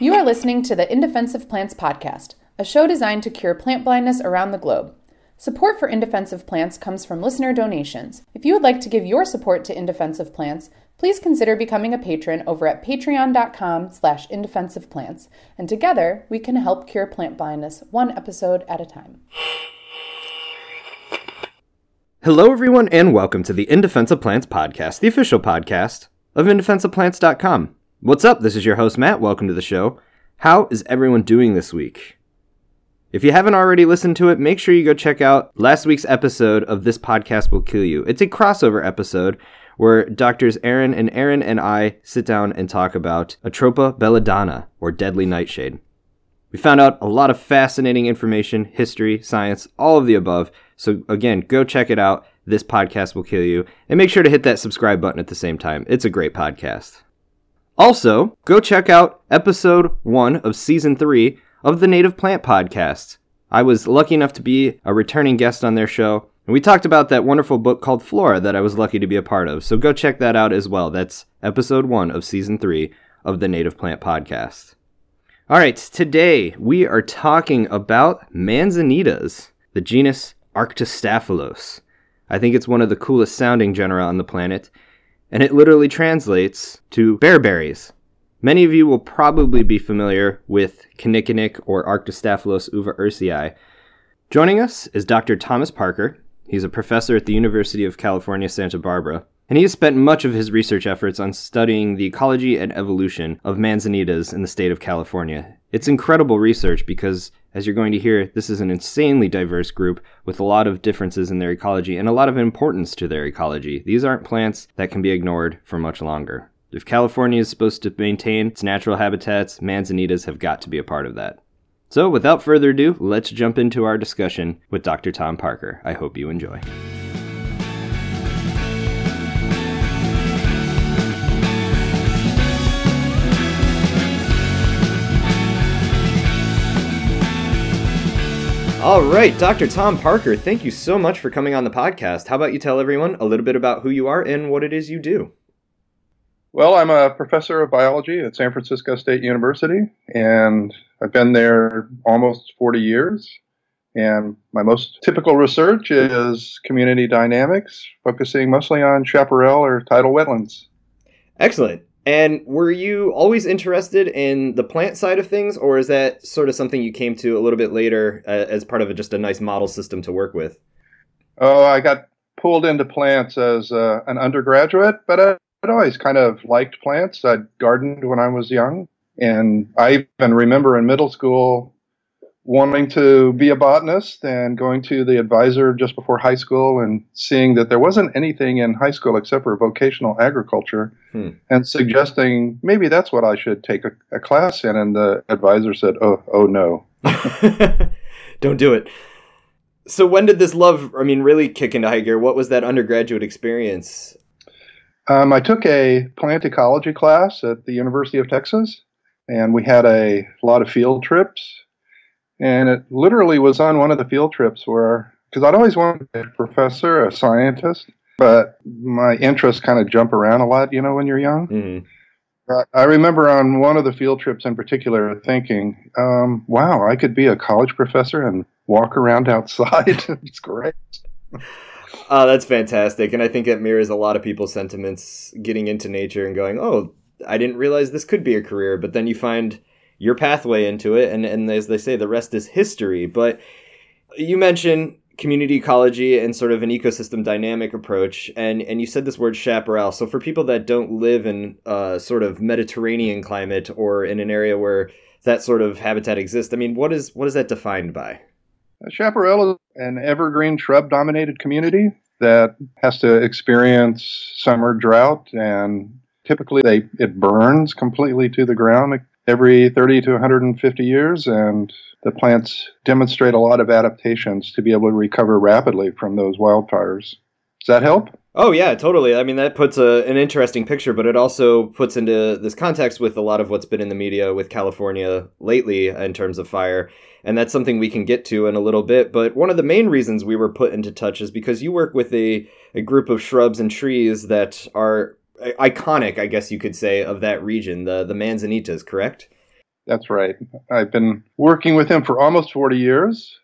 You are listening to the In Defense Plants podcast, a show designed to cure plant blindness around the globe. Support for In Defense Plants comes from listener donations. If you would like to give your support to In Defense Plants, please consider becoming a patron over at patreon.com slash indefenseofplants, and together we can help cure plant blindness one episode at a time. Hello, everyone, and welcome to the In Defense Plants podcast, the official podcast of indefenseofplants.com. What's up? This is your host, Matt. Welcome to the show. How is everyone doing this week? If you haven't already listened to it, make sure you go check out last week's episode of This Podcast Will Kill You. It's a crossover episode where doctors Erin and Erin and I sit down and talk about Atropa belladonna, or deadly nightshade. We found out a lot of fascinating information, history, science, all of the above. So, again, go check it out. This podcast will kill you. And make sure to hit that subscribe button at the same time. It's a great podcast. Also, go check out episode one of season three of the Native Plant Podcast. I was lucky enough to be a returning guest on their show, and we talked about that wonderful book called Flora that I was lucky to be a part of. So go check that out as well. That's episode one of season three of the Native Plant Podcast. All right, today we are talking about manzanitas, the genus Arctostaphylos. I think it's one of the coolest sounding genera on the planet, and it literally translates to bearberries. Many of you will probably be familiar with Kinnikinick or Arctostaphylos uva ursi. Joining us is Dr. Thomas Parker. He's a professor at the University of California, Santa Barbara, and he has spent much of his research efforts on studying the ecology and evolution of manzanitas in the state of California. It's incredible research because, as you're going to hear, this is an insanely diverse group with a lot of differences in their ecology and a lot of importance to their ecology. These aren't plants that can be ignored for much longer. If California is supposed to maintain its natural habitats, manzanitas have got to be a part of that. So, without further ado, let's jump into our discussion with Dr. Tom Parker. I hope you enjoy. All right, Dr. Tom Parker, thank you so much for coming on the podcast. How about you tell everyone a little bit about who you are and what it is you do? Well, I'm a professor of biology at San Francisco State University, and I've been there almost 40 years. And my most typical research is community dynamics, focusing mostly on chaparral or tidal wetlands. Excellent. And were you always interested in the plant side of things, or is that sort of something you came to a little bit later uh, as part of a, just a nice model system to work with? Oh, I got pulled into plants as uh, an undergraduate, but I, I'd always kind of liked plants. I'd gardened when I was young, and I even remember in middle school wanting to be a botanist and going to the advisor just before high school and seeing that there wasn't anything in high school except for vocational agriculture hmm. and suggesting maybe that's what I should take a, a, class in. And the advisor said, Oh, oh no. Don't do it. So when did this love, I mean, really kick into high gear? What was that undergraduate experience? Um, I took a plant ecology class at the University of Texas, and we had a lot of field trips and it literally was on one of the field trips where, because I'd always wanted to be a professor, a scientist, but my interests kind of jump around a lot, you know, when you're young. Mm-hmm. I remember on one of the field trips in particular thinking, um, wow, I could be a college professor and walk around outside. it's great. Oh, that's fantastic. And I think it mirrors a lot of people's sentiments getting into nature and going, oh, I didn't realize this could be a career. But then you find your pathway into it, and and as they say, the rest is history. But you mentioned community ecology and sort of an ecosystem dynamic approach, and and you said this word chaparral. So for people that don't live in a sort of Mediterranean climate or in an area where that sort of habitat exists, I mean, what is what is that defined by? A chaparral is an evergreen shrub-dominated community that has to experience summer drought and typically they it burns completely to the ground every 30 to 150 years, and the plants demonstrate a lot of adaptations to be able to recover rapidly from those wildfires. Does that help? Oh yeah, totally. I mean, that puts a, an interesting picture, but it also puts into this context with a lot of what's been in the media with California lately in terms of fire, and that's something we can get to in a little bit. But one of the main reasons we were put into touch is because you work with a, a group of shrubs and trees that are iconic, I guess you could say, of that region, the the manzanitas, correct? That's right. I've been working with him for almost 40 years,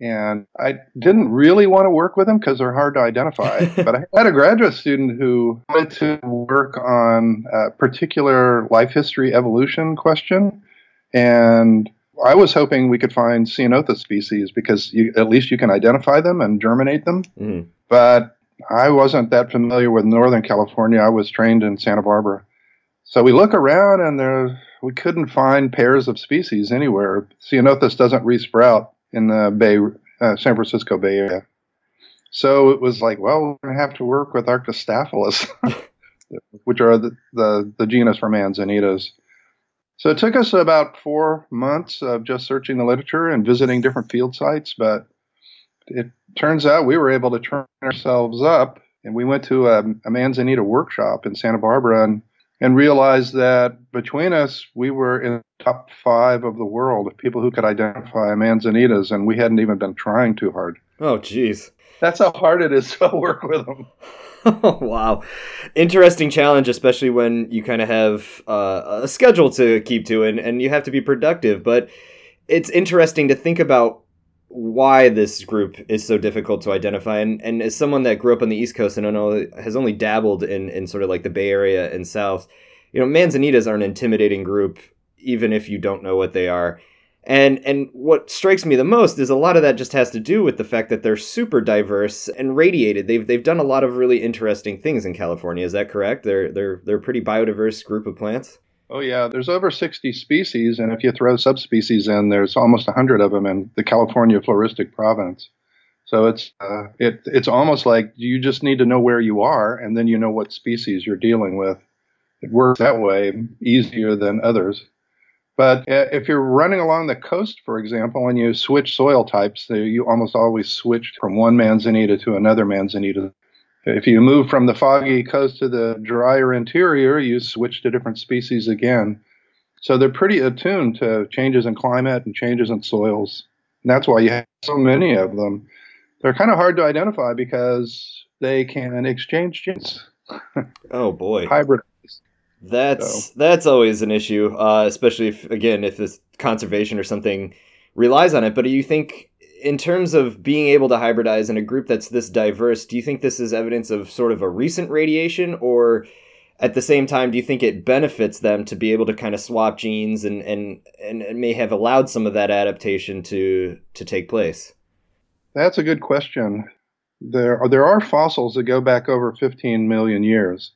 and I didn't really want to work with them because they're hard to identify. but I had a graduate student who wanted to work on a particular life history evolution question, and I was hoping we could find Ceanothus species because you, at least you can identify them and germinate them. Mm. But I wasn't that familiar with Northern California. I was trained in Santa Barbara. So we look around and there we couldn't find pairs of species anywhere. Ceanothus doesn't resprout in the Bay, uh, San Francisco Bay Area. So it was like, well, we're going to have to work with Arctostaphylos, which are the, the, the genus for manzanitas. So it took us about four months of just searching the literature and visiting different field sites, but it turns out we were able to turn ourselves up and we went to a, a manzanita workshop in Santa Barbara and and realized that between us, we were in the top five of the world of people who could identify manzanitas, and we hadn't even been trying too hard. Oh, geez. That's how hard it is to work with them. wow. Interesting challenge, especially when you kind of have uh, a schedule to keep to and, and you have to be productive. But it's interesting to think about why this group is so difficult to identify. And, and as someone that grew up on the East Coast and know has only dabbled in, in sort of like the Bay Area and South, you know, manzanitas are an intimidating group, even if you don't know what they are. And and what strikes me the most is a lot of that just has to do with the fact that they're super diverse and radiated. They've they've done a lot of really interesting things in California. Is that correct? They're they're they're a pretty biodiverse group of plants. Oh, yeah. There's over 60 species, and if you throw subspecies in, there's almost 100 of them in the California floristic province. So it's uh, it, it's almost like you just need to know where you are, and then you know what species you're dealing with. It works that way easier than others. But uh, if you're running along the coast, for example, and you switch soil types, you almost always switch from one manzanita to another manzanita. If you move from the foggy coast to the drier interior, you switch to different species again. So they're pretty attuned to changes in climate and changes in soils. And that's why you have so many of them. They're kind of hard to identify because they can exchange genes. oh boy. Hybrid. That's so. that's always an issue, uh, especially if again if this conservation or something relies on it. But do you think in terms of being able to hybridize in a group that's this diverse, do you think this is evidence of sort of a recent radiation or at the same time do you think it benefits them to be able to kind of swap genes and and and may have allowed some of that adaptation to to take place? That's a good question. There are, there are fossils that go back over 15 million years.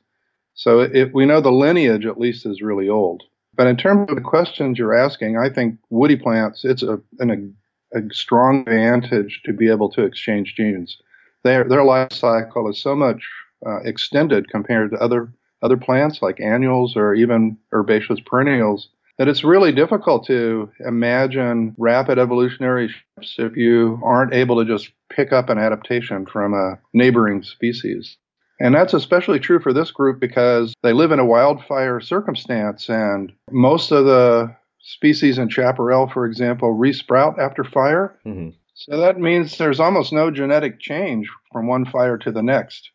So we know the lineage at least is really old. But in terms of the questions you're asking, I think woody plants, it's a, an, a strong advantage to be able to exchange genes. Their their life cycle is so much uh, extended compared to other other plants like annuals or even herbaceous perennials that it's really difficult to imagine rapid evolutionary shifts if you aren't able to just pick up an adaptation from a neighboring species. And that's especially true for this group because they live in a wildfire circumstance, and most of the species in chaparral, for example, resprout after fire. Mm-hmm. So that means there's almost no genetic change from one fire to the next.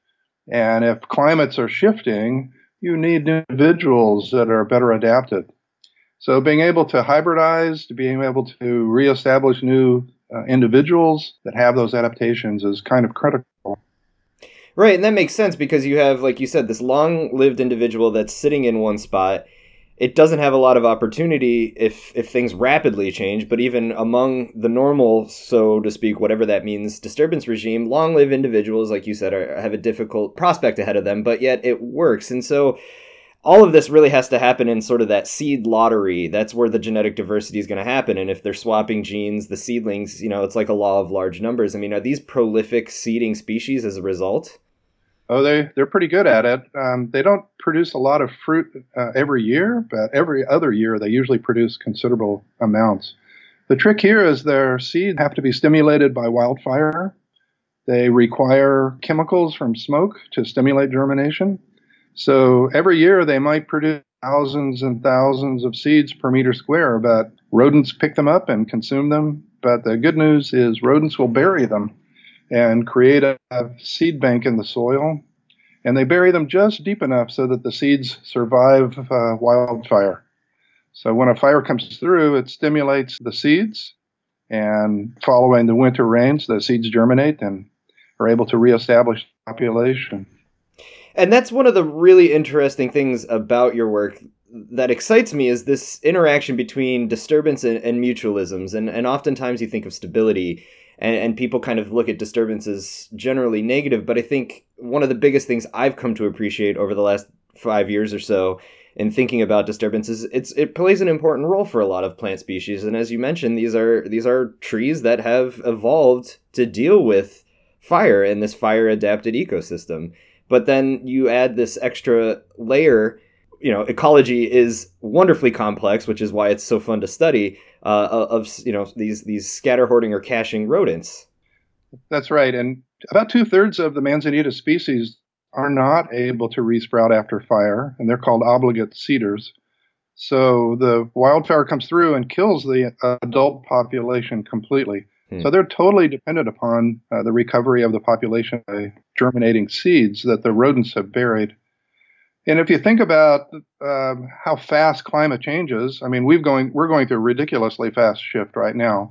And if climates are shifting, you need individuals that are better adapted. So being able to hybridize, to being able to reestablish new uh, individuals that have those adaptations is kind of critical. Right, and that makes sense because you have, like you said, this long-lived individual that's sitting in one spot it doesn't have a lot of opportunity if if things rapidly change but even among the normal so to speak whatever that means disturbance regime long live individuals like you said are, have a difficult prospect ahead of them but yet it works. And so all of this really has to happen in sort of that seed lottery. That's where the genetic diversity is going to happen and if they're swapping genes the seedlings you know it's like a law of large numbers. I mean are these prolific seeding species as a result Oh, they they're pretty good at it. Um, they don't produce a lot of fruit uh, every year, but every other year they usually produce considerable amounts. The trick here is their seeds have to be stimulated by wildfire. They require chemicals from smoke to stimulate germination. So every year they might produce thousands and thousands of seeds per meter square, but rodents pick them up and consume them. But the good news is rodents will bury them and create a, seed bank in the soil. And they bury them just deep enough so that the seeds survive uh, wildfire. So when a fire comes through, it stimulates the seeds, and following the winter rains, the seeds germinate and are able to reestablish population. And that's one of the really interesting things about your work that excites me is this interaction between disturbance and, and mutualisms. And, and oftentimes you think of stability and, and people kind of look at disturbances generally negative. But I think one of the biggest things I've come to appreciate over the last five years or so in thinking about disturbances, it's it plays an important role for a lot of plant species. And as you mentioned, these are these are trees that have evolved to deal with fire in this fire adapted ecosystem. But then you add this extra layer you know ecology is wonderfully complex, which is why it's so fun to study. Uh, of you know these these scatter hoarding or caching rodents. That's right, and about two thirds of the Manzanita species are not able to resprout after fire, and they're called obligate seeders. So the wildfire comes through and kills the adult population completely. Hmm. So they're totally dependent upon uh, the recovery of the population by germinating seeds that the rodents have buried. And if you think about uh, how fast climate changes, I mean, we've going we're going through a ridiculously fast shift right now.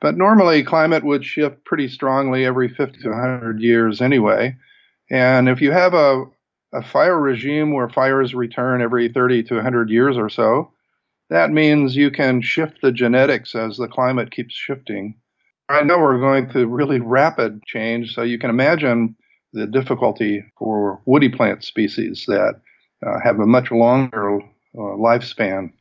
But normally, climate would shift pretty strongly every 50 to 100 years anyway. And if you have a, a fire regime where fires return every 30 to 100 years or so, that means you can shift the genetics as the climate keeps shifting. I know we're going through really rapid change, so you can imagine the difficulty for woody plant species that uh, have a much longer uh, lifespan.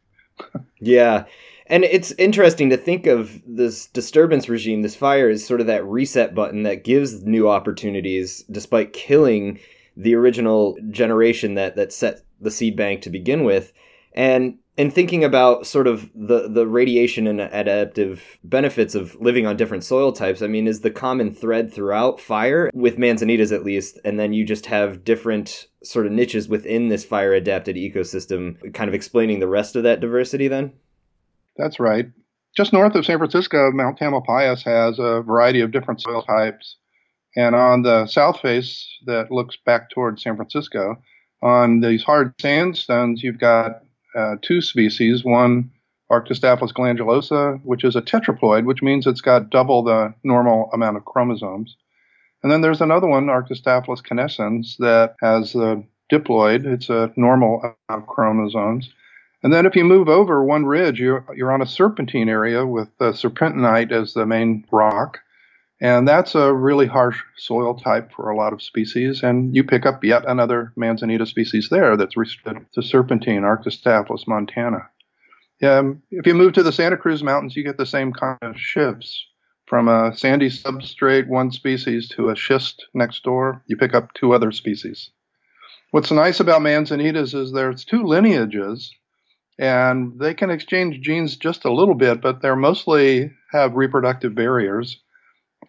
yeah. And it's interesting to think of this disturbance regime, this fire, as sort of that reset button that gives new opportunities despite killing the original generation that, that set the seed bank to begin with. And and thinking about sort of the the radiation and adaptive benefits of living on different soil types i mean is the common thread throughout fire with manzanitas at least and then you just have different sort of niches within this fire adapted ecosystem kind of explaining the rest of that diversity then? That's right. Just north of san francisco mount tamalpais has a variety of different soil types. And on the south face that looks back towards san francisco on these hard sandstones you've got uh, two species. One, Arctostaphylos glandulosa, which is a tetraploid, which means it's got double the normal amount of chromosomes. And then there's another one, Arctostaphylos canescens, that has a diploid. It's a normal amount of chromosomes. And then if you move over one ridge, you're, you're on a serpentine area with the serpentinite as the main rock. And that's a really harsh soil type for a lot of species. And you pick up yet another Manzanita species there that's restricted to serpentine, Arctostaphylos montana. Um, if you move to the Santa Cruz Mountains, you get the same kind of shifts from a sandy substrate, one species, to a schist next door. You pick up two other species. What's nice about manzanitas is there's two lineages, and they can exchange genes just a little bit, but they're mostly have reproductive barriers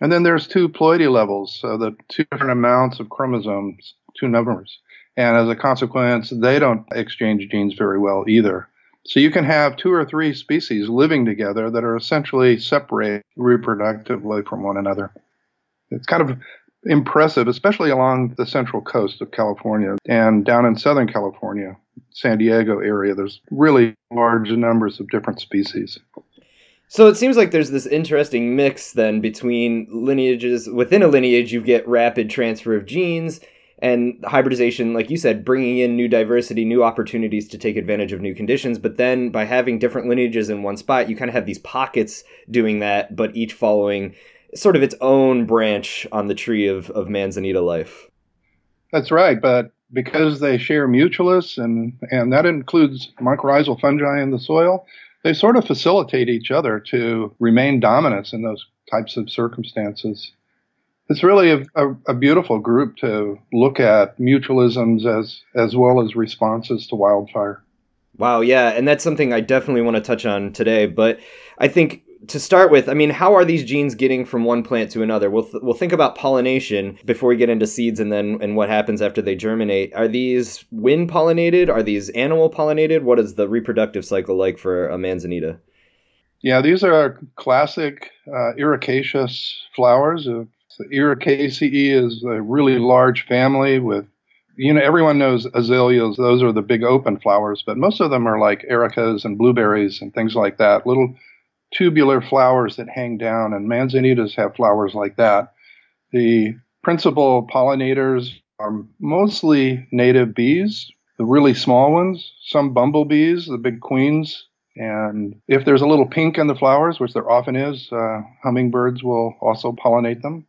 and then there's two ploidy levels, so the two different amounts of chromosomes, two numbers. And as a consequence, they don't exchange genes very well either. So you can have two or three species living together that are essentially separate reproductively from one another. It's kind of impressive, especially along the central coast of California and down in Southern California, San Diego area. There's really large numbers of different species. So it seems like there's this interesting mix then between lineages. Within a lineage, you get rapid transfer of genes and hybridization, like you said, bringing in new diversity, new opportunities to take advantage of new conditions. But then by having different lineages in one spot, you kind of have these pockets doing that, but each following sort of its own branch on the tree of, of manzanita life. That's right. But because they share mutualists, and, and that includes mycorrhizal fungi in the soil, they sort of facilitate each other to remain dominant in those types of circumstances. It's really a, a, a, beautiful group to look at mutualisms as as well as responses to wildfire. Wow, yeah, and that's something I definitely want to touch on today. But I think to start with, I mean, how are these genes getting from one plant to another? We'll th- we'll think about pollination before we get into seeds and then and what happens after they germinate. Are these wind pollinated? Are these animal pollinated? What is the reproductive cycle like for a manzanita? Yeah, these are classic uh, ericaceous flowers. Uh, Ericaceae is a really large family with you know, everyone knows azaleas. Those are the big open flowers, but most of them are like ericas and blueberries and things like that. Little tubular flowers that hang down, and manzanitas have flowers like that. The principal pollinators are mostly native bees, the really small ones, some bumblebees, the big queens. And if there's a little pink in the flowers, which there often is, uh, hummingbirds will also pollinate them.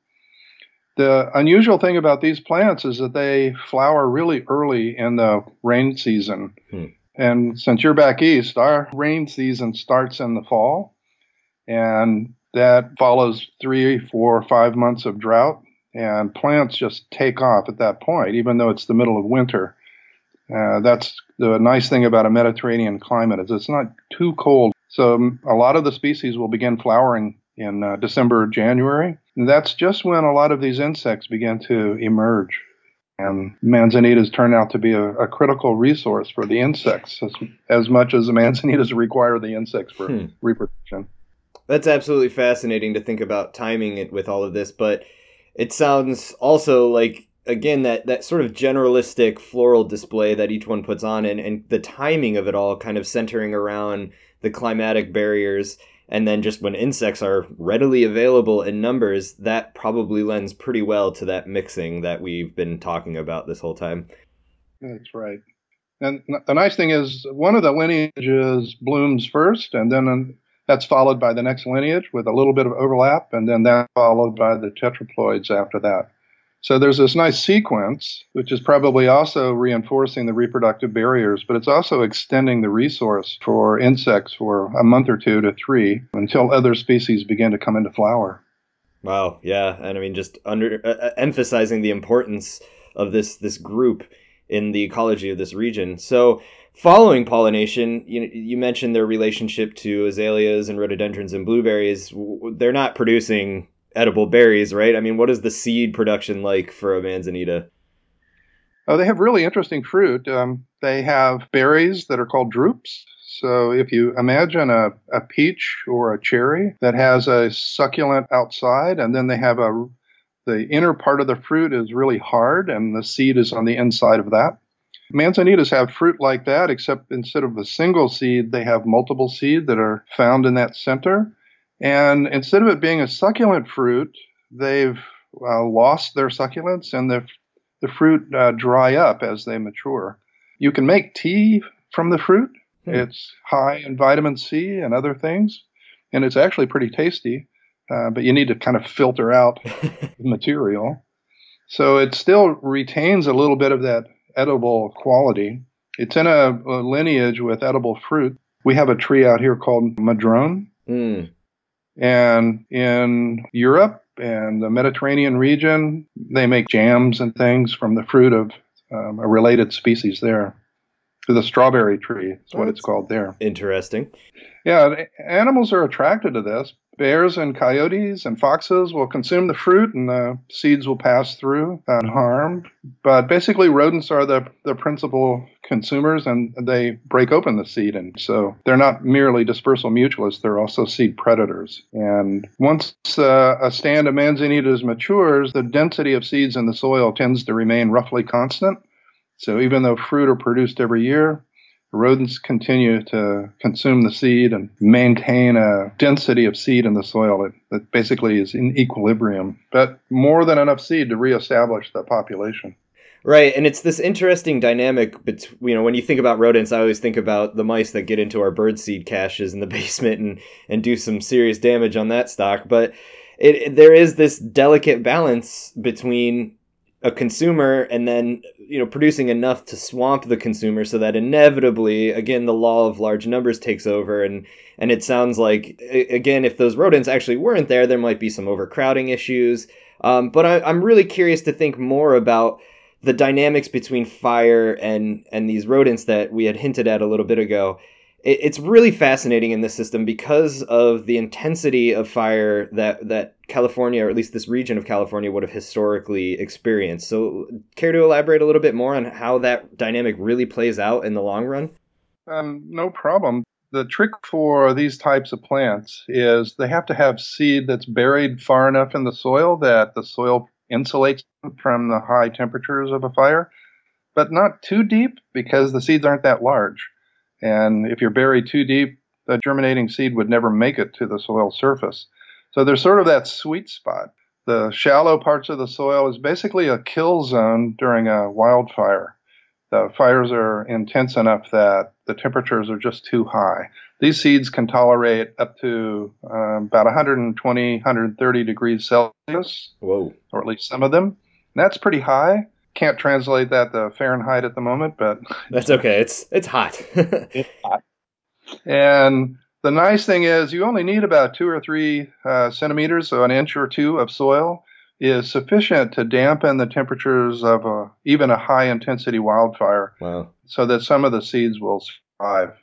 The unusual thing about these plants is that they flower really early in the rain season. Hmm. And since you're back east, our rain season starts in the fall. And that follows three, four, five months of drought. And plants just take off at that point, even though it's the middle of winter. Uh, that's the nice thing about a Mediterranean climate is it's not too cold. So um, a lot of the species will begin flowering in uh, December, January. And that's just when a lot of these insects begin to emerge. And manzanitas turn out to be a, a critical resource for the insects as, as, much as the manzanitas require the insects for hmm. reproduction. That's absolutely fascinating to think about timing it with all of this, but it sounds also like again that that sort of generalistic floral display that each one puts on and, and the timing of it all kind of centering around the climatic barriers and then just when insects are readily available in numbers that probably lends pretty well to that mixing that we've been talking about this whole time. That's right. And the nice thing is one of the lineages blooms first and then that's followed by the next lineage with a little bit of overlap and then that followed by the tetraploids after that so there's this nice sequence, which is probably also reinforcing the reproductive barriers, but it's also extending the resource for insects for a month or two to three until other species begin to come into flower. Wow, yeah, and I mean just under uh, uh emphasizing the importance of this this group in the ecology of this region. So, following pollination, you you mentioned their relationship to azaleas and rhododendrons and blueberries. They're not producing edible berries, right? I mean, what is the seed production like for a manzanita? Oh, they have really interesting fruit. Um, they have berries that are called drupes. So if you imagine a, a peach or a cherry that has a succulent outside, and then they have a the inner part of the fruit is really hard, and the seed is on the inside of that. Manzanitas have fruit like that, except instead of a single seed, they have multiple seed that are found in that center. And instead of it being a succulent fruit, they've uh, lost their succulence and the, the fruit uh, dry up as they mature. You can make tea from the fruit. Hmm. It's high in vitamin C and other things, and it's actually pretty tasty, uh, but you need to kind of filter out the material. So it still retains a little bit of that edible quality. It's in a, a lineage with edible fruit. We have a tree out here called madrone. Mm. And in Europe and the Mediterranean region, they make jams and things from the fruit of um, a related species there. The strawberry tree is what it's called there. Interesting. Yeah, animals are attracted to this. Bears and coyotes and foxes will consume the fruit and the seeds will pass through unharmed. But basically, rodents are the, the principal consumers and they break open the seed. And so they're not merely dispersal mutualists, they're also seed predators. And once uh, a stand of manzanitas matures, the density of seeds in the soil tends to remain roughly constant. So even though fruit are produced every year, rodents continue to consume the seed and maintain a density of seed in the soil that, basically is in equilibrium, but more than enough seed to reestablish the population. Right, and it's this interesting dynamic between, you know, when you think about rodents, I always think about the mice that get into our bird seed caches in the basement and, and do some serious damage on that stock. But it, there is this delicate balance between a consumer and then you know producing enough to swamp the consumer so that inevitably again the law of large numbers takes over. And and it sounds like again if those rodents actually weren't there there might be some overcrowding issues. Um, but I, i'm really curious to think more about the dynamics between fire and and these rodents that we had hinted at a little bit ago it's really fascinating in this system because of the intensity of fire that that California, or at least this region of California, would have historically experienced. So, care to elaborate a little bit more on how that dynamic really plays out in the long run? Um, no problem. The trick for these types of plants is they have to have seed that's buried far enough in the soil that the soil insulates from the high temperatures of a fire. but not too deep because the seeds aren't that large. And if you're buried too deep, the germinating seed would never make it to the soil surface. So there's sort of that sweet spot. The shallow parts of the soil is basically a kill zone during a wildfire. The fires are intense enough that the temperatures are just too high. These seeds can tolerate up to um, about 120, 130 degrees Celsius. Whoa. Or at least some of them. And that's pretty high. Can't translate that to Fahrenheit at the moment, but that's okay. It's it's hot. it's hot. And the nice thing is, you only need about two or three uh, centimeters, so an inch or two of soil is sufficient to dampen the temperatures of a, even a high intensity wildfire. Wow. So that some of the seeds will survive.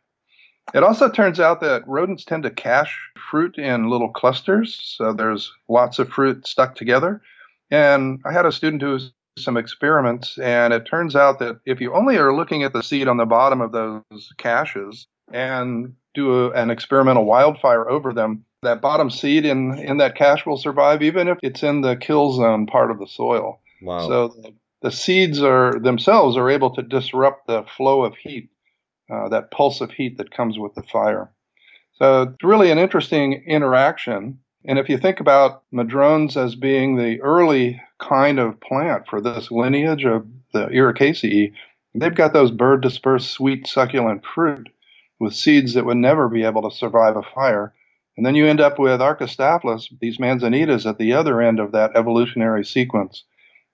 It also turns out that rodents tend to cache fruit in little clusters, so there's lots of fruit stuck together. And I had a student do some experiments, and it turns out that if you only are looking at the seed on the bottom of those caches and do a, an experimental wildfire over them, that bottom seed in, in that cache will survive even if it's in the kill zone part of the soil. Wow. So the, the seeds are themselves are able to disrupt the flow of heat, uh, that pulse of heat that comes with the fire. So it's really an interesting interaction. And if you think about madrones as being the early kind of plant for this lineage of the Ericaceae, they've got those bird dispersed sweet succulent fruit with seeds that would never be able to survive a fire. And then you end up with Arctostaphylos, these manzanitas, at the other end of that evolutionary sequence.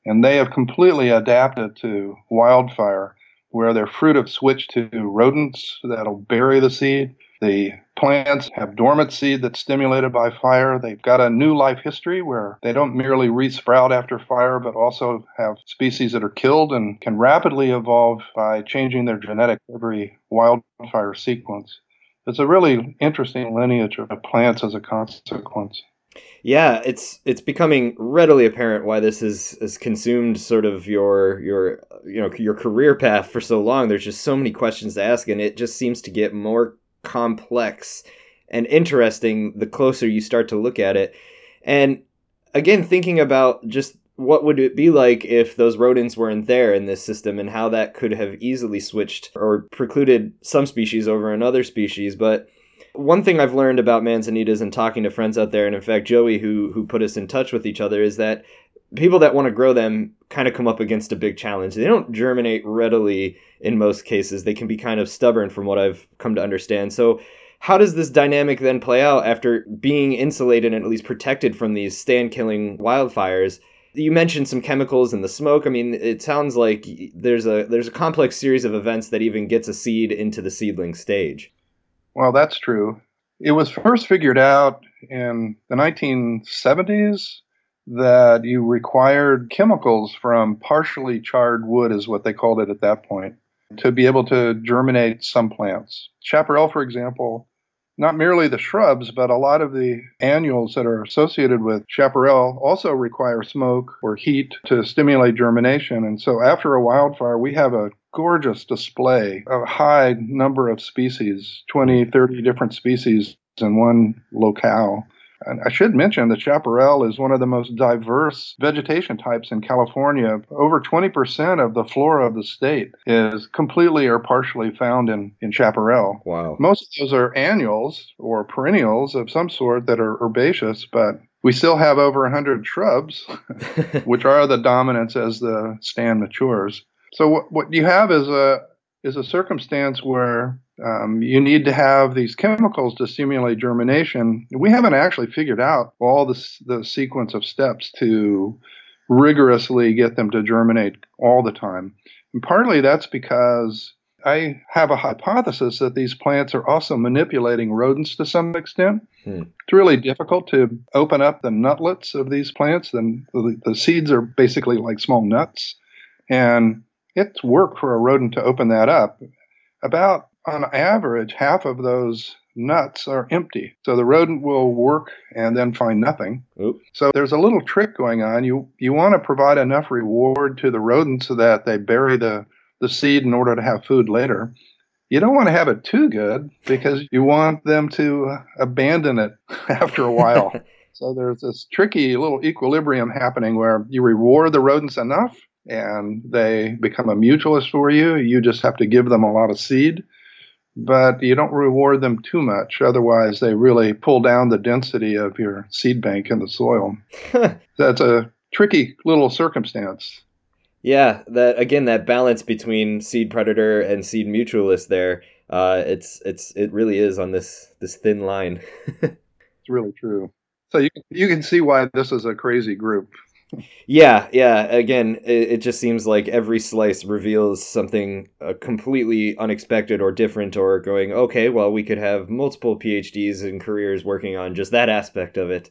And they have completely adapted to wildfire, where their fruit have switched to rodents that'll bury the seed. The plants have dormant seed that's stimulated by fire. They've got a new life history where they don't merely resprout after fire, but also have species that are killed and can rapidly evolve by changing their genetic every wildfire sequence. It's a really interesting lineage of plants as a consequence. Yeah, it's it's becoming readily apparent why this has, has consumed sort of your your you know your career path for so long. There's just so many questions to ask, and it just seems to get more complex and interesting the closer you start to look at it. And again, thinking about just what would it be like if those rodents weren't there in this system and how that could have easily switched or precluded some species over another species. But one thing I've learned about manzanitas and talking to friends out there, and in fact Joey who who put us in touch with each other, is that people that want to grow them kind of come up against a big challenge. They don't germinate readily in most cases. They can be kind of stubborn from what I've come to understand. So how does this dynamic then play out after being insulated and at least protected from these stand killing wildfires? You mentioned some chemicals in the smoke. I mean, it sounds like there's a there's a complex series of events that even gets a seed into the seedling stage. Well, that's true. It was first figured out in the 1970s that you required chemicals from partially charred wood, is what they called it at that point, to be able to germinate some plants. Chaparral, for example, not merely the shrubs, but a lot of the annuals that are associated with chaparral also require smoke or heat to stimulate germination. And so after a wildfire, we have a gorgeous display of a high number of species 20, 30 different species in one locale. And I should mention that chaparral is one of the most diverse vegetation types in California. Over 20% of the flora of the state is completely or partially found in, in chaparral. Wow. Most of those are annuals or perennials of some sort that are herbaceous, but we still have over 100 shrubs, which are the dominants as the stand matures. So what, what you have is a is a circumstance where um, you need to have these chemicals to stimulate germination. We haven't actually figured out all the, the sequence of steps to rigorously get them to germinate all the time. And partly that's because I have a hypothesis that these plants are also manipulating rodents to some extent. Hmm. It's really difficult to open up the nutlets of these plants. Then the, the seeds are basically like small nuts. And it's work for a rodent to open that up. About on average, half of those nuts are empty. So the rodent will work and then find nothing. Oop. So there's a little trick going on. You you want to provide enough reward to the rodent so that they bury the, the seed in order to have food later. You don't want to have it too good because you want them to uh, abandon it after a while. so there's this tricky little equilibrium happening where you reward the rodents enough and they become a mutualist for you. You just have to give them a lot of seed, but you don't reward them too much. Otherwise, they really pull down the density of your seed bank in the soil. That's a tricky little circumstance. Yeah, that again, that balance between seed predator and seed mutualist there, uh, it's it's it really is on this this thin line. it's really true. So you you can see why this is a crazy group. Yeah, yeah. Again, it, it, just seems like every slice reveals something uh, completely unexpected or different, or going, okay, well, we could have multiple PhDs and careers working on just that aspect of it.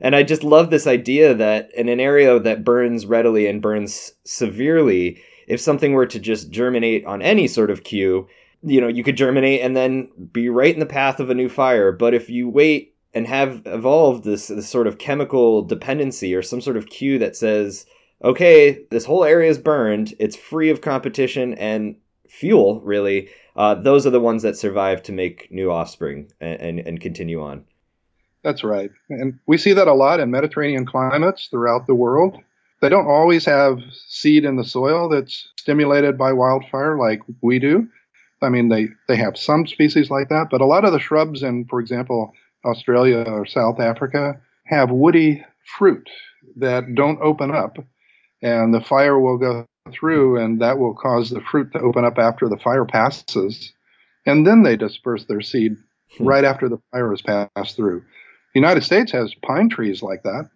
And I just love this idea that in an area that burns readily and burns severely, if something were to just germinate on any sort of cue, you know, you could germinate and then be right in the path of a new fire. But if you wait and have evolved this, this sort of chemical dependency or some sort of cue that says, okay, this whole area is burned, it's free of competition and fuel, really, uh, those are the ones that survive to make new offspring and, and, and continue on. That's right. And we see that a lot in Mediterranean climates throughout the world. They don't always have seed in the soil that's stimulated by wildfire like we do. I mean, they, they have some species like that, but a lot of the shrubs in, for example, Australia or South Africa have woody fruit that don't open up, and the fire will go through, and that will cause the fruit to open up after the fire passes, and then they disperse their seed hmm. right after the fire has passed through. The United States has pine trees like that,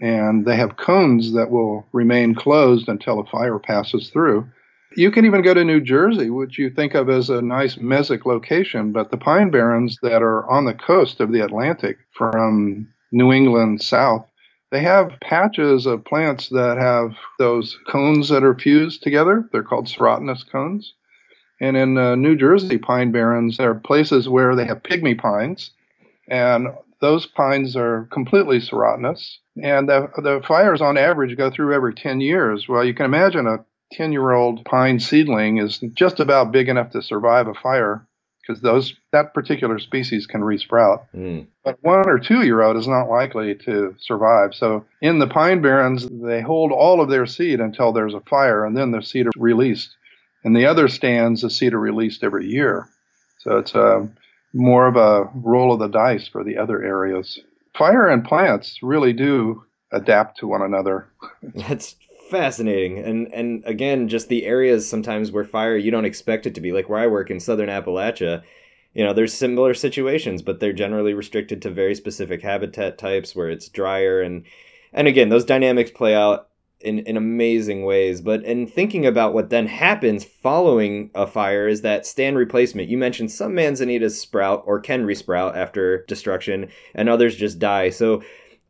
and they have cones that will remain closed until a fire passes through. You can even go to New Jersey, which you think of as a nice mesic location, but the pine barrens that are on the coast of the Atlantic from New England south, they have patches of plants that have those cones that are fused together. They're called serotinous cones. And in uh, New Jersey pine barrens, there are places where they have pygmy pines, and those pines are completely serotinous. And the, the fires on average go through every 10 years. Well, you can imagine a 10 year old pine seedling is just about big enough to survive a fire because those that particular species can resprout. Mm. But one or two year old is not likely to survive. So in the pine barrens, they hold all of their seed until there's a fire, and then the seed are released. In the other stands, the seed are released every year. So it's a, um, more of a roll of the dice for the other areas. Fire and plants really do adapt to one another. That's fascinating. And and again just the areas sometimes where fire you don't expect it to be. Like where i work in southern appalachia you know there's similar situations but they're generally restricted to very specific habitat types where it's drier. And and again those dynamics play out in, in amazing ways. But in thinking about what then happens following a fire is that stand replacement. You mentioned some manzanitas sprout or can resprout after destruction and others just die. So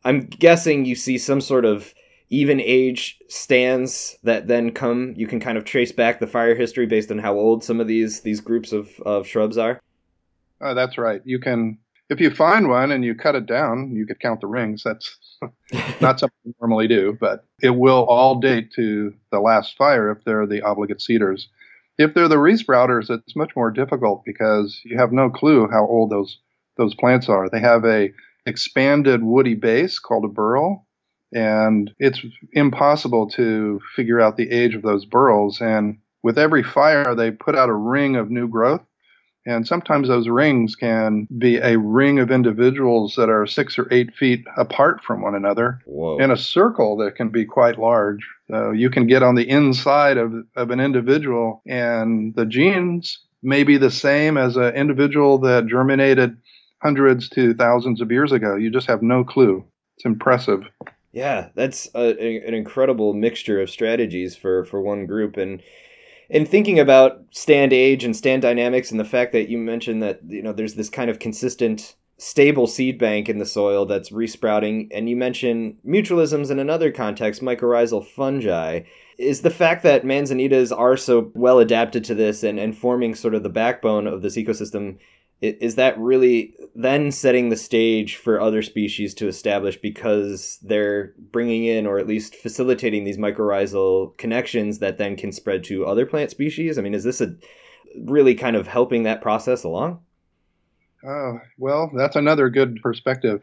i'm guessing you see some sort of even age stands that then come you can kind of trace back the fire history based on how old some of these these groups of, of shrubs are. Oh that's right. You can if you find one and you cut it down you could count the rings. That's not something we normally do but it will all date to the last fire if they're the obligate seeders. If they're the resprouters it's much more difficult because you have no clue how old those those plants are. They have a expanded woody base called a burl and it's impossible to figure out the age of those burls. And with every fire, they put out a ring of new growth. And sometimes those rings can be a ring of individuals that are six or eight feet apart from one another Whoa. in a circle that can be quite large. So you can get on the inside of, of an individual, and the genes may be the same as an individual that germinated hundreds to thousands of years ago. You just have no clue. It's impressive. Yeah, that's a, an incredible mixture of strategies for for one group. And in thinking about stand age and stand dynamics and the fact that you mentioned that you know there's this kind of consistent stable seed bank in the soil that's resprouting. And you mentioned mutualisms in another context mycorrhizal fungi. Is the fact that manzanitas are so well adapted to this and, and forming sort of the backbone of this ecosystem is that really then setting the stage for other species to establish because they're bringing in or at least facilitating these mycorrhizal connections that then can spread to other plant species? I mean, is this a really kind of helping that process along? Uh, well, that's another good perspective.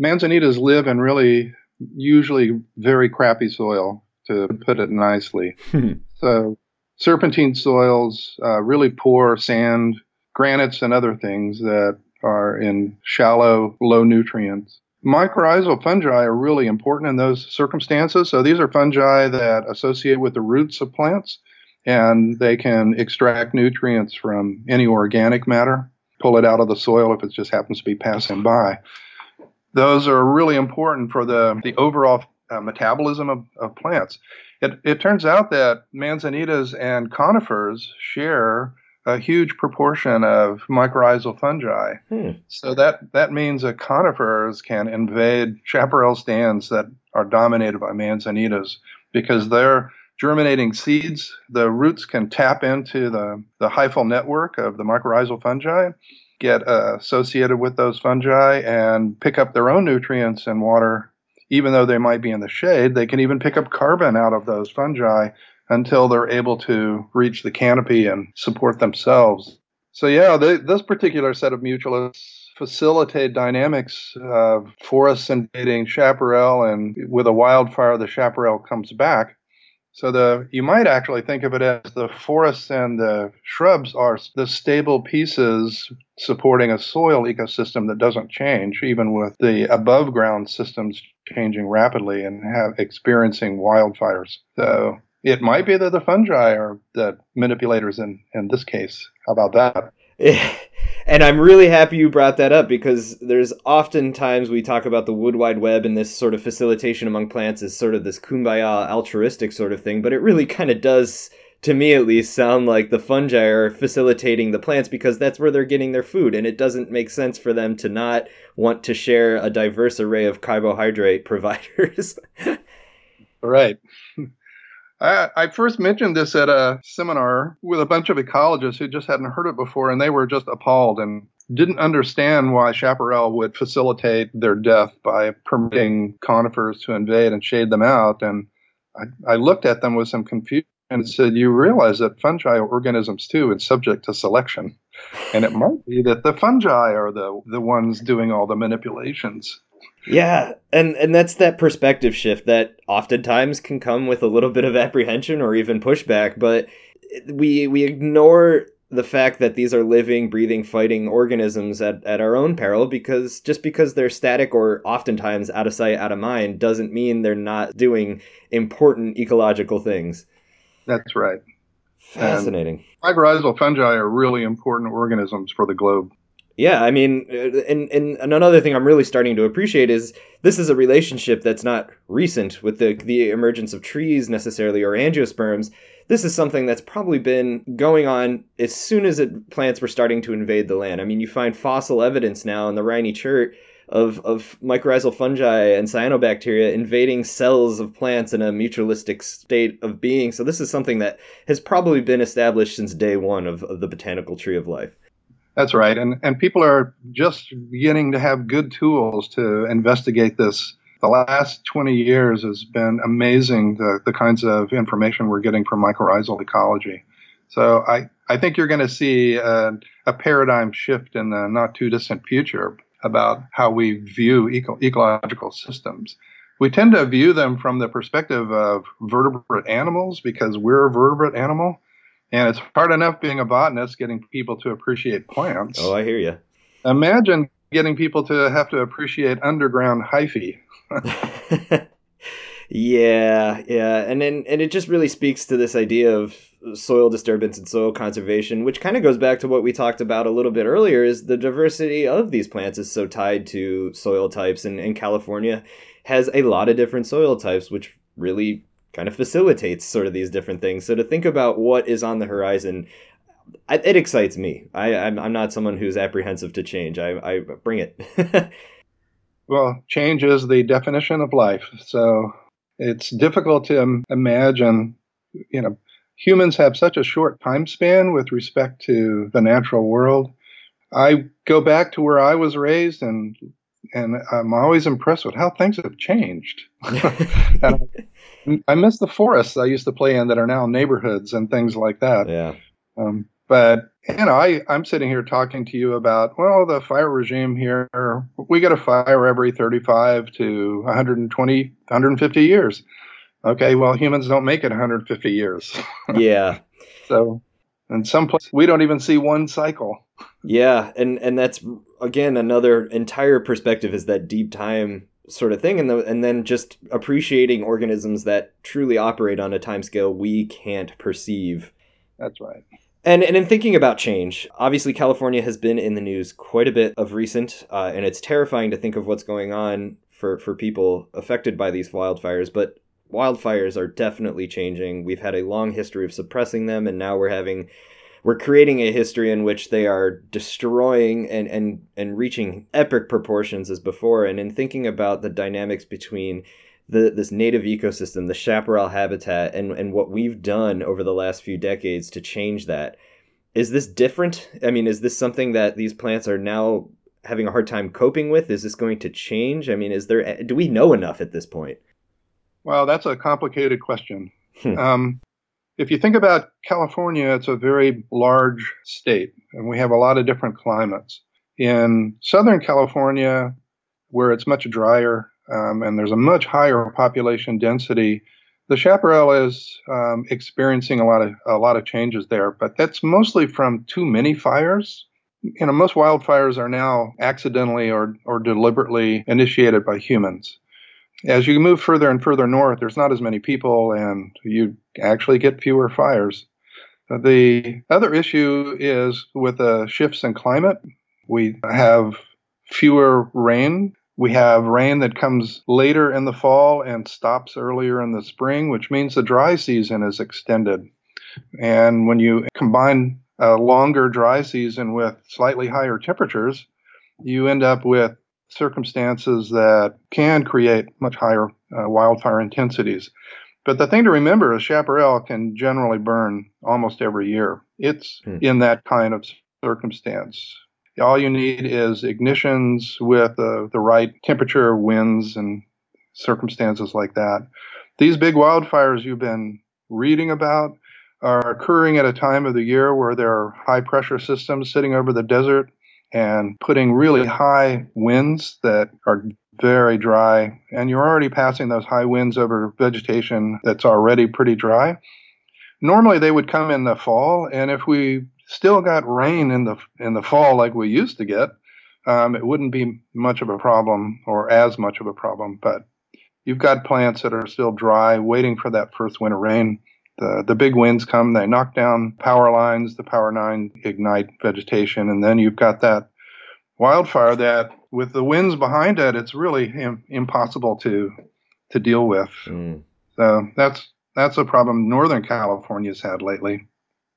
Manzanitas live in really usually very crappy soil. to put it nicely. so, serpentine soils, uh, really poor sand, granites, and other things that are in shallow, low nutrients. Mycorrhizal fungi are really important in those circumstances. So, these are fungi that associate with the roots of plants and they can extract nutrients from any organic matter, pull it out of the soil if it just happens to be passing by. Those are really important for the, the overall uh, metabolism of, of plants. It, it turns out that manzanitas and conifers share a huge proportion of mycorrhizal fungi. Hmm. So that, that means that conifers can invade chaparral stands that are dominated by manzanitas because they're germinating seeds. The roots can tap into the, the hyphal network of the mycorrhizal fungi, get uh, associated with those fungi, and pick up their own nutrients and water even though they might be in the shade, they can even pick up carbon out of those fungi until they're able to reach the canopy and support themselves. So, yeah, they, this particular set of mutualists facilitate dynamics of forests invading chaparral, and with a wildfire, the chaparral comes back. So the you might actually think of it as the forests and the shrubs are the stable pieces supporting a soil ecosystem that doesn't change, even with the above ground systems changing rapidly and have experiencing wildfires. So it might be that the fungi are the manipulators in, in this case. How about that? and I'm really happy you brought that up because there's oftentimes we talk about the wood wide web and this sort of facilitation among plants is sort of this kumbaya altruistic sort of thing, but it really kind of does to me at least sound like the fungi are facilitating the plants because that's where they're getting their food and it doesn't make sense for them to not want to share a diverse array of carbohydrate providers. right. I, I first mentioned this at a seminar with a bunch of ecologists who just hadn't heard it before, and they were just appalled and didn't understand why chaparral would facilitate their death by permitting conifers to invade and shade them out. And I, I looked at them with some confusion and said, "You realize that fungi are organisms too, and subject to selection, and it might be that the fungi are the the ones doing all the manipulations." Yeah, and and that's that perspective shift that oftentimes can come with a little bit of apprehension or even pushback, but we we ignore the fact that these are living, breathing, fighting organisms at, at our own peril because just because they're static or oftentimes out of sight, out of mind doesn't mean they're not doing important ecological things. That's right. Fascinating. And mycorrhizal fungi are really important organisms for the globe. Yeah, I mean, uh, and, and another thing I'm really starting to appreciate is this is a relationship that's not recent with the, the emergence of trees necessarily or angiosperms. This is something that's probably been going on as soon as it, plants were starting to invade the land. I mean, you find fossil evidence now in the Rhynie chert of, of mycorrhizal fungi and cyanobacteria invading cells of plants in a mutualistic state of being. So this is something that has probably been established since day one of, of the botanical tree of life. That's right. And, and people are just beginning to have good tools to investigate this. The last 20 years has been amazing, the, the kinds of information we're getting from mycorrhizal ecology. So I, I think you're going to see a, a paradigm shift in the not too distant future about how we view eco- ecological systems. We tend to view them from the perspective of vertebrate animals because we're a vertebrate animal. And it's hard enough being a botanist getting people to appreciate plants. Oh, I hear you. Imagine getting people to have to appreciate underground hyphae. yeah, yeah, and then and it just really speaks to this idea of soil disturbance and soil conservation, which kind of goes back to what we talked about a little bit earlier. Is the diversity of these plants is so tied to soil types, and, and California has a lot of different soil types, which really kind of facilitates sort of these different things. So to think about what is on the horizon, it excites me. I, I'm, I'm not someone who's apprehensive to change. I, I bring it. well, change is the definition of life. So it's difficult to imagine, you know, humans have such a short time span with respect to the natural world. I go back to where I was raised and and I'm always impressed with how things have changed. I, I, miss the forests I used to play in that are now neighborhoods and things like that. Yeah. Um, but you know, I I'm sitting here talking to you about well, the fire regime here. We get a fire every 35 to 120, 150 years. Okay, well, humans don't make it 150 years. yeah. So, in some places, we don't even see one cycle. Yeah, and and that's again another entire perspective is that deep time sort of thing and the, and then just appreciating organisms that truly operate on a time scale we can't perceive. That's right. And, and in thinking about change, obviously California has been in the news quite a bit of recent, uh, and it's terrifying to think of what's going on for, for people affected by these wildfires. But wildfires are definitely changing. We've had a long history of suppressing them, and now we're having we're creating a history in which they are destroying and and and reaching epic proportions as before. And in thinking about the dynamics between the, this native ecosystem, the chaparral habitat, and, and what we've done over the last few decades to change that. Is this different? I mean, is this something that these plants are now having a hard time coping with? Is this going to change? I mean, is there do we know enough at this point? Well, that's a complicated question. Hmm. Um, if you think about California, it's a very large state, and we have a lot of different climates. In Southern California, where it's much drier um, and there's a much higher population density, the chaparral is um, experiencing a lot of a lot of changes there. But that's mostly from too many fires. You know, most wildfires are now accidentally or or deliberately initiated by humans as you move further and further north, there's not as many people, and you actually get fewer fires. The other issue is with the shifts in climate. We have fewer rain. We have rain that comes later in the fall and stops earlier in the spring, which means the dry season is extended. And when you combine a longer dry season with slightly higher temperatures, you end up with circumstances that can create much higher uh, wildfire intensities. But the thing to remember is chaparral can generally burn almost every year. It's hmm. in that kind of circumstance. All you need is ignitions with uh, the right temperature, winds, and circumstances like that. These big wildfires you've been reading about are occurring at a time of the year where there are high pressure systems sitting over the desert and putting really high winds that are very dry, and you're already passing those high winds over vegetation that's already pretty dry. Normally they would come in the fall, and if we still got rain in the in the fall like we used to get, um, it wouldn't be much of a problem or as much of a problem. But you've got plants that are still dry, waiting for that first winter rain. The, the big winds come, they knock down power lines, the power line ignite vegetation, and then you've got that wildfire that, with the winds behind it, it's really Im- impossible to to deal with. Mm. So that's that's a problem Northern California's had lately.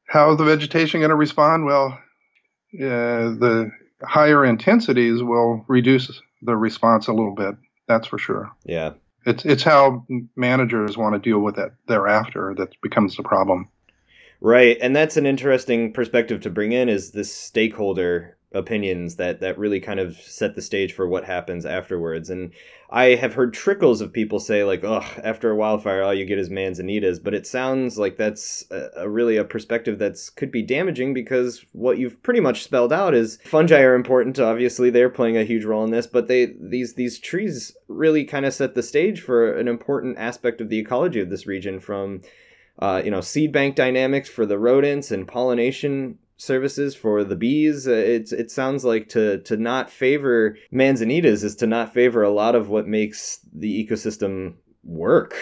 How is the vegetation going to respond? Well, uh, the higher intensities will reduce the response a little bit. That's for sure. Yeah. It's it's how managers want to deal with it thereafter that becomes the problem. Right, and that's an interesting perspective to bring in is this stakeholder opinions that that really kind of set the stage for what happens afterwards. And I have heard trickles of people say like, "Oh, after a wildfire, all you get is manzanitas," but it sounds like that's a, a really a perspective that's could be damaging because what you've pretty much spelled out is fungi are important. Obviously, they're playing a huge role in this, but they these these trees really kind of set the stage for an important aspect of the ecology of this region from uh, you know, seed bank dynamics for the rodents and pollination services for the bees. Uh, it's it sounds like to to not favor manzanitas is to not favor a lot of what makes the ecosystem work.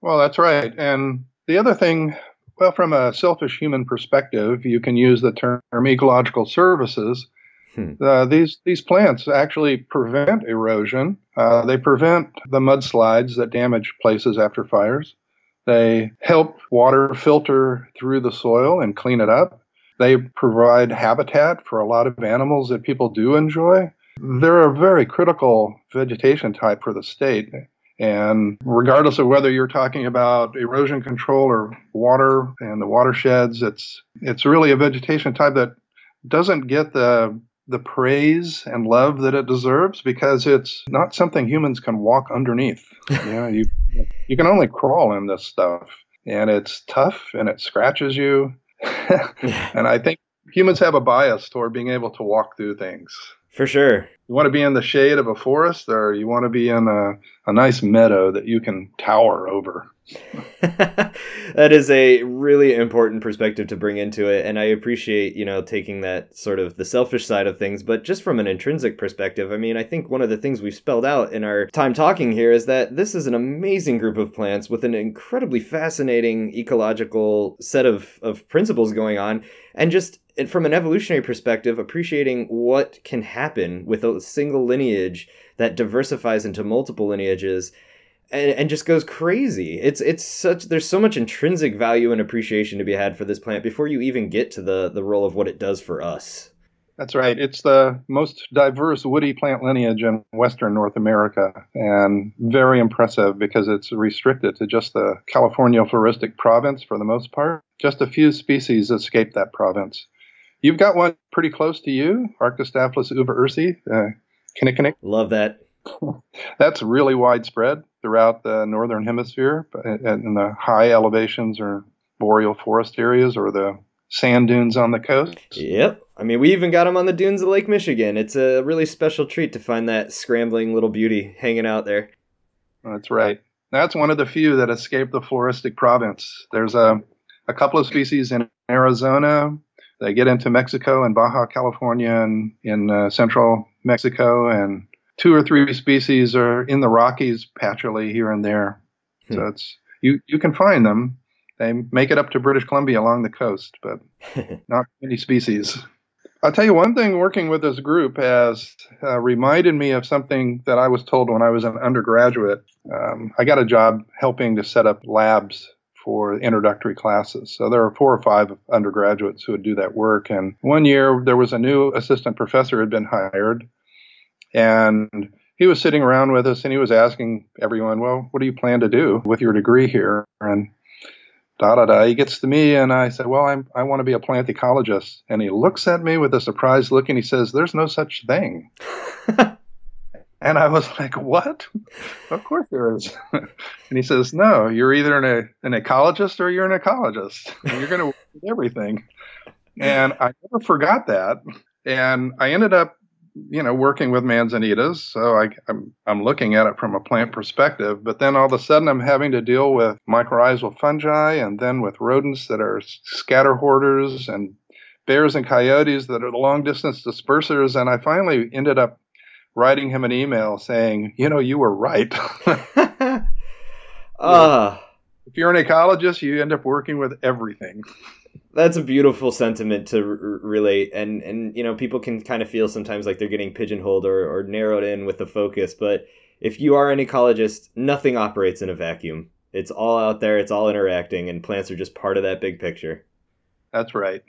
Well, that's right. And the other thing, well, from a selfish human perspective, you can use the term ecological services. Hmm. Uh, these these plants actually prevent erosion. Uh, they prevent the mudslides that damage places after fires. They help water filter through the soil and clean it up. They provide habitat for a lot of animals that people do enjoy. They're a very critical vegetation type for the state. And regardless of whether you're talking about erosion control or water and the watersheds, it's it's really a vegetation type that doesn't get the the praise and love that it deserves because it's not something humans can walk underneath. you know, you you can only crawl in this stuff, and it's tough and it scratches you. and I think humans have a bias toward being able to walk through things. For sure. You want to be in the shade of a forest or you want to be in a, a nice meadow that you can tower over? that is a really important perspective to bring into it and i appreciate you know taking that sort of the selfish side of things but just from an intrinsic perspective i mean i think one of the things we've spelled out in our time talking here is that this is an amazing group of plants with an incredibly fascinating ecological set of, of principles going on and just from an evolutionary perspective appreciating what can happen with a single lineage that diversifies into multiple lineages and, and just goes crazy. It's it's such there's so much intrinsic value and appreciation to be had for this plant before you even get to the the role of what it does for us. That's right. It's the most diverse woody plant lineage in Western North America, and very impressive because it's restricted to just the California floristic province for the most part. Just a few species escape that province. You've got one pretty close to you, Arctostaphylos uva ursi, uh, kinnikinick. Love that. That's really widespread throughout the northern hemisphere, in the high elevations or boreal forest areas or the sand dunes on the coast. Yep. I mean, we even got them on the dunes of Lake Michigan. It's a really special treat to find that scrambling little beauty hanging out there. That's right. That's one of the few that escaped the floristic province. There's a, a couple of species in Arizona. They get into Mexico and Baja California and in uh, central Mexico and two or three species are in the Rockies patchily here and there. Hmm. So it's you you can find them. They make it up to British Columbia along the coast, but not many species. I'll tell you one thing working with this group has uh, reminded me of something that I was told when I was an undergraduate. Um, I got a job helping to set up labs for introductory classes. So there are four or five undergraduates who would do that work. And one year there was a new assistant professor who had been hired and he was sitting around with us and he was asking everyone, Well, what do you plan to do with your degree here? And da da da. He gets to me and I said, Well, I'm, I want to be a plant ecologist. And he looks at me with a surprised look and he says, There's no such thing. and I was like, What? of course there is. and he says, No, you're either an, an ecologist or you're an ecologist. You're going to work with everything. And I never forgot that. And I ended up you know, working with manzanitas, so I, I'm, I'm looking at it from a plant perspective. But then all of a sudden, I'm having to deal with mycorrhizal fungi, and then with rodents that are scatter hoarders, and bears and coyotes that are long distance dispersers. And I finally ended up writing him an email saying, you know, you were right. uh. If you're an ecologist, you end up working with everything. that's a beautiful sentiment to r- relate. And and you know people can kind of feel sometimes like they're getting pigeonholed or, or narrowed in with the focus. But if you are an ecologist nothing operates in a vacuum. It's all out there. It's all interacting. And plants are just part of that big picture. That's right.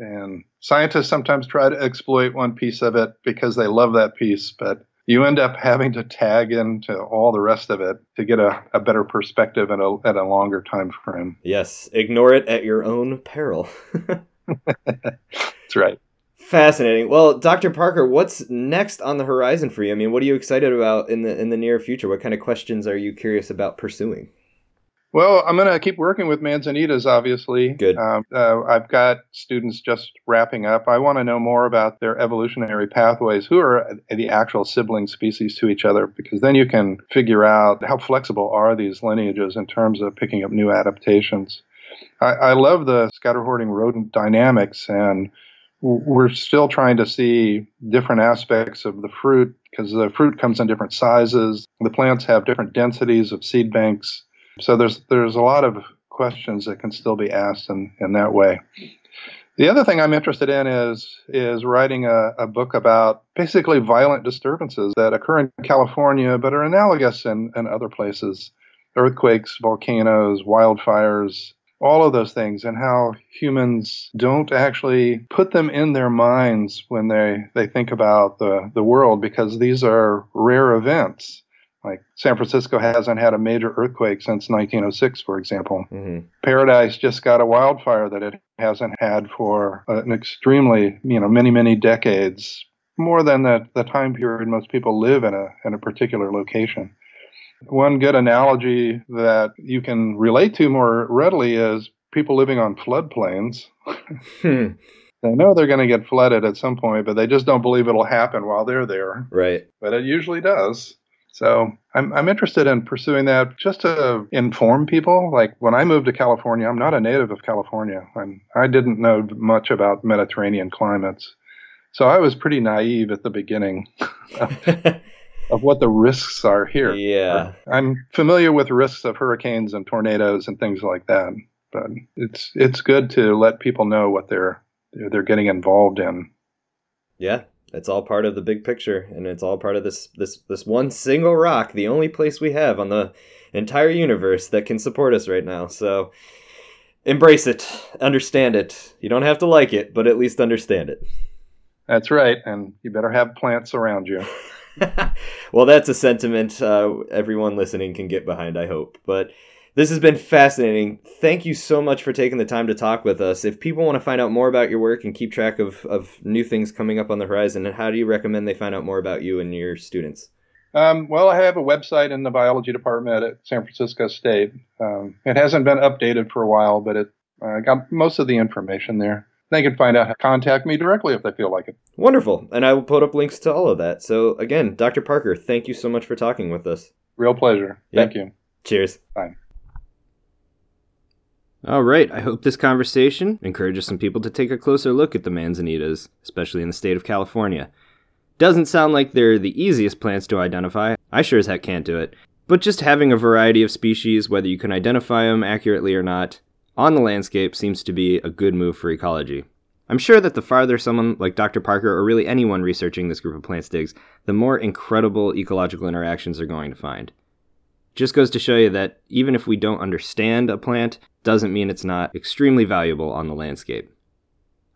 And scientists sometimes try to exploit one piece of it because they love that piece but you end up having to tag into all the rest of it to get a, a better perspective at a, at a longer time frame. Yes, ignore it at your own peril. That's right. Fascinating. Well, Dr. Parker, what's next on the horizon for you? I mean, what are you excited about in the in the near future? What kind of questions are you curious about pursuing? Well, I'm going to keep working with manzanitas, obviously. Good. Um, uh, I've got students just wrapping up. I want to know more about their evolutionary pathways. Who are the actual sibling species to each other? Because then you can figure out how flexible are these lineages in terms of picking up new adaptations. I, I love the scatter hoarding rodent dynamics, and we're still trying to see different aspects of the fruit because the fruit comes in different sizes. The plants have different densities of seed banks so there's there's a lot of questions that can still be asked in, in that way. The other thing I'm interested in is is writing a, a book about basically violent disturbances that occur in California but are analogous in, in other places. Earthquakes, volcanoes, wildfires, all of those things and how humans don't actually put them in their minds when they, they think about the, the world because these are rare events. Like San Francisco hasn't had a major earthquake since 1906, for example. Mm-hmm. Paradise just got a wildfire that it hasn't had for an extremely, you know, many, many decades, more than the, the time period most people live in a, in a particular location. One good analogy that you can relate to more readily is people living on floodplains. hmm. They know they're going to get flooded at some point, but they just don't believe it'll happen while they're there. Right. But it usually does. So I'm, I'm interested in pursuing that just to inform people. Like when I moved to California, I'm not a native of California, and I didn't know much about Mediterranean climates. So I was pretty naive at the beginning of what the risks are here. Yeah. I'm familiar with risks of hurricanes and tornadoes and things like that, but it's it's good to let people know what they're they're getting involved in. Yeah, it's all part of the big picture, and it's all part of this this this one single rock, the only place we have on the entire universe that can support us right now. So embrace it, understand it. You don't have to like it, but at least understand it. That's right, and you better have plants around you. well, that's a sentiment uh, everyone listening can get behind, I hope. But this has been fascinating. Thank you so much for taking the time to talk with us. If people want to find out more about your work and keep track of, of new things coming up on the horizon, how do you recommend they find out more about you and your students? Um, well, I have a website in the biology department at San Francisco State. Um, it hasn't been updated for a while, but it uh, got most of the information there they can find out how to contact me directly if they feel like it. Wonderful. And I will put up links to all of that. So, again, Dr. Parker, thank you so much for talking with us. Real pleasure. Yep. Thank you. Cheers. Bye. All right. I hope this conversation encourages some people to take a closer look at the manzanitas, especially in the state of California. Doesn't sound like they're the easiest plants to identify. I sure as heck can't do it. But just having a variety of species, whether you can identify them accurately or not, on the landscape seems to be a good move for ecology. I'm sure that the farther someone like Dr. Parker or really anyone researching this group of plants digs, the more incredible ecological interactions they're going to find. Just goes to show you that even if we don't understand a plant, doesn't mean it's not extremely valuable on the landscape.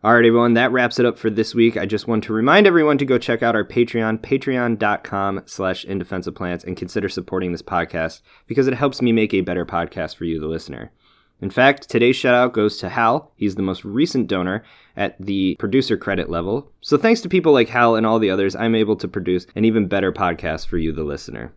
Alright, everyone, that wraps it up for this week. I just want to remind everyone to go check out our Patreon, patreon.com slash indefenseofplants, and consider supporting this podcast because it helps me make a better podcast for you, the listener. In fact, today's shout out goes to Hal. He's the most recent donor at the producer credit level. So thanks to people like Hal and all the others, I'm able to produce an even better podcast for you, the listener.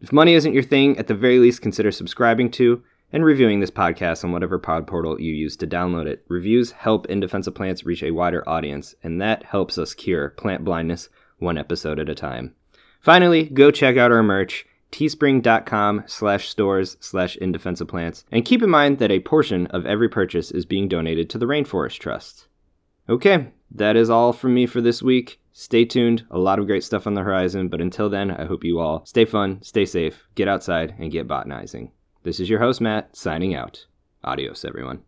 If money isn't your thing, at the very least consider subscribing to and reviewing this podcast on whatever pod portal you use to download it. Reviews help In Defense of Plants reach a wider audience, and that helps us cure plant blindness one episode at a time. Finally, go check out our merch teespring.com slash stores slash in defense of plants. And keep in mind that a portion of every purchase is being donated to the Rainforest Trust. Okay, that is all from me for this week. Stay tuned, a lot of great stuff on the horizon, but until then, I hope you all stay fun, stay safe, get outside, and get botanizing. This is your host, Matt, signing out. Adios, everyone.